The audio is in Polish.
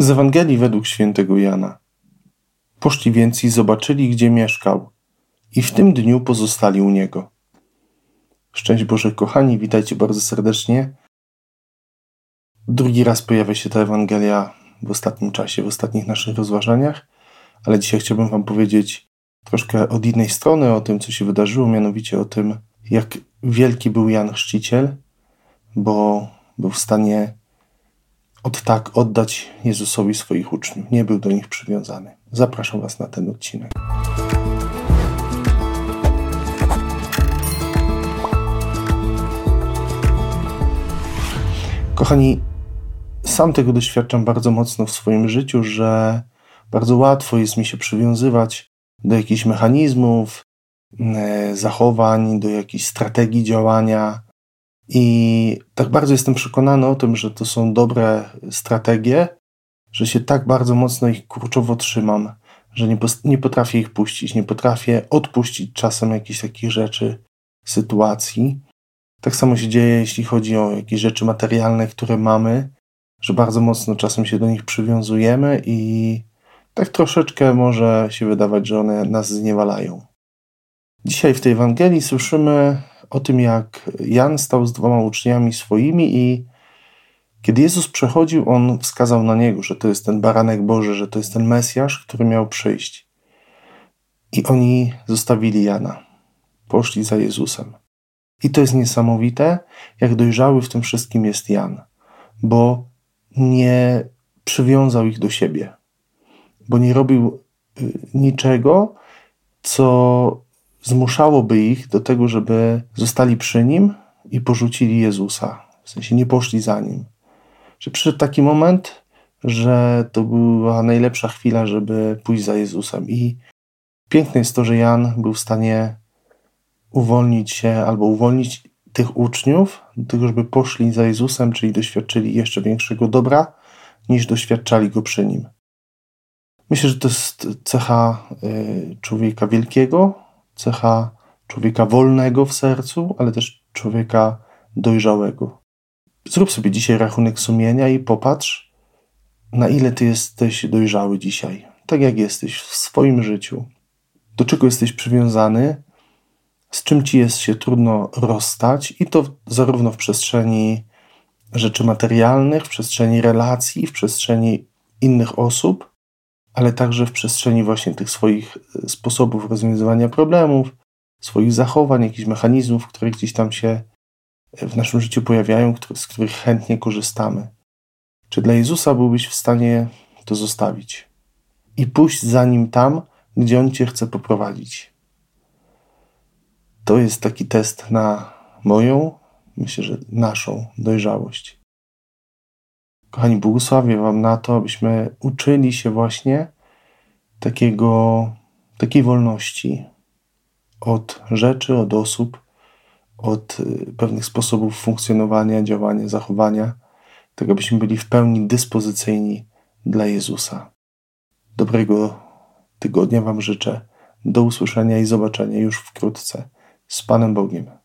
Z Ewangelii według świętego Jana. Poszli więc i zobaczyli, gdzie mieszkał, i w tym dniu pozostali u niego. Szczęść Boże, kochani, witajcie bardzo serdecznie. Drugi raz pojawia się ta Ewangelia w ostatnim czasie, w ostatnich naszych rozważaniach, ale dzisiaj chciałbym Wam powiedzieć troszkę od innej strony o tym, co się wydarzyło, mianowicie o tym, jak wielki był Jan Chrzciciel, bo był w stanie od tak oddać Jezusowi swoich uczniów. Nie był do nich przywiązany. Zapraszam Was na ten odcinek. Kochani, sam tego doświadczam bardzo mocno w swoim życiu, że bardzo łatwo jest mi się przywiązywać do jakichś mechanizmów, e, zachowań, do jakichś strategii działania, i tak bardzo jestem przekonany o tym, że to są dobre strategie, że się tak bardzo mocno ich kurczowo trzymam, że nie, nie potrafię ich puścić, nie potrafię odpuścić czasem jakichś takich rzeczy, sytuacji. Tak samo się dzieje, jeśli chodzi o jakieś rzeczy materialne, które mamy, że bardzo mocno czasem się do nich przywiązujemy i tak troszeczkę może się wydawać, że one nas zniewalają. Dzisiaj w tej Ewangelii słyszymy o tym, jak Jan stał z dwoma uczniami swoimi i kiedy Jezus przechodził, on wskazał na niego, że to jest ten baranek Boży, że to jest ten Mesjasz, który miał przyjść. I oni zostawili Jana, poszli za Jezusem. I to jest niesamowite, jak dojrzały w tym wszystkim jest Jan, bo nie przywiązał ich do siebie, bo nie robił y, niczego, co zmuszałoby ich do tego, żeby zostali przy nim i porzucili Jezusa. W sensie nie poszli za nim. Że przyszedł taki moment, że to była najlepsza chwila, żeby pójść za Jezusem. I piękne jest to, że Jan był w stanie uwolnić się albo uwolnić tych uczniów do tego, żeby poszli za Jezusem, czyli doświadczyli jeszcze większego dobra, niż doświadczali go przy nim. Myślę, że to jest cecha y, człowieka wielkiego, cecha człowieka wolnego w sercu, ale też człowieka dojrzałego. Zrób sobie dzisiaj rachunek sumienia i popatrz, na ile ty jesteś dojrzały dzisiaj, tak jak jesteś w swoim życiu. Do czego jesteś przywiązany, z czym ci jest się trudno rozstać, i to zarówno w przestrzeni rzeczy materialnych, w przestrzeni relacji, w przestrzeni innych osób, ale także w przestrzeni właśnie tych swoich e, sposobów rozwiązywania problemów, swoich zachowań, jakichś mechanizmów, które gdzieś tam się e, w naszym życiu pojawiają, z których chętnie korzystamy. Czy dla Jezusa byłbyś w stanie to zostawić i pójść za nim tam, gdzie on cię chce poprowadzić? To jest taki test na moją, myślę, że naszą dojrzałość. Kochani, błogosławię Wam na to, abyśmy uczyli się właśnie takiego, takiej wolności od rzeczy, od osób, od y, pewnych sposobów funkcjonowania, działania, zachowania, tak abyśmy byli w pełni dyspozycyjni dla Jezusa. Dobrego tygodnia Wam życzę. Do usłyszenia i zobaczenia już wkrótce. Z Panem Bogiem.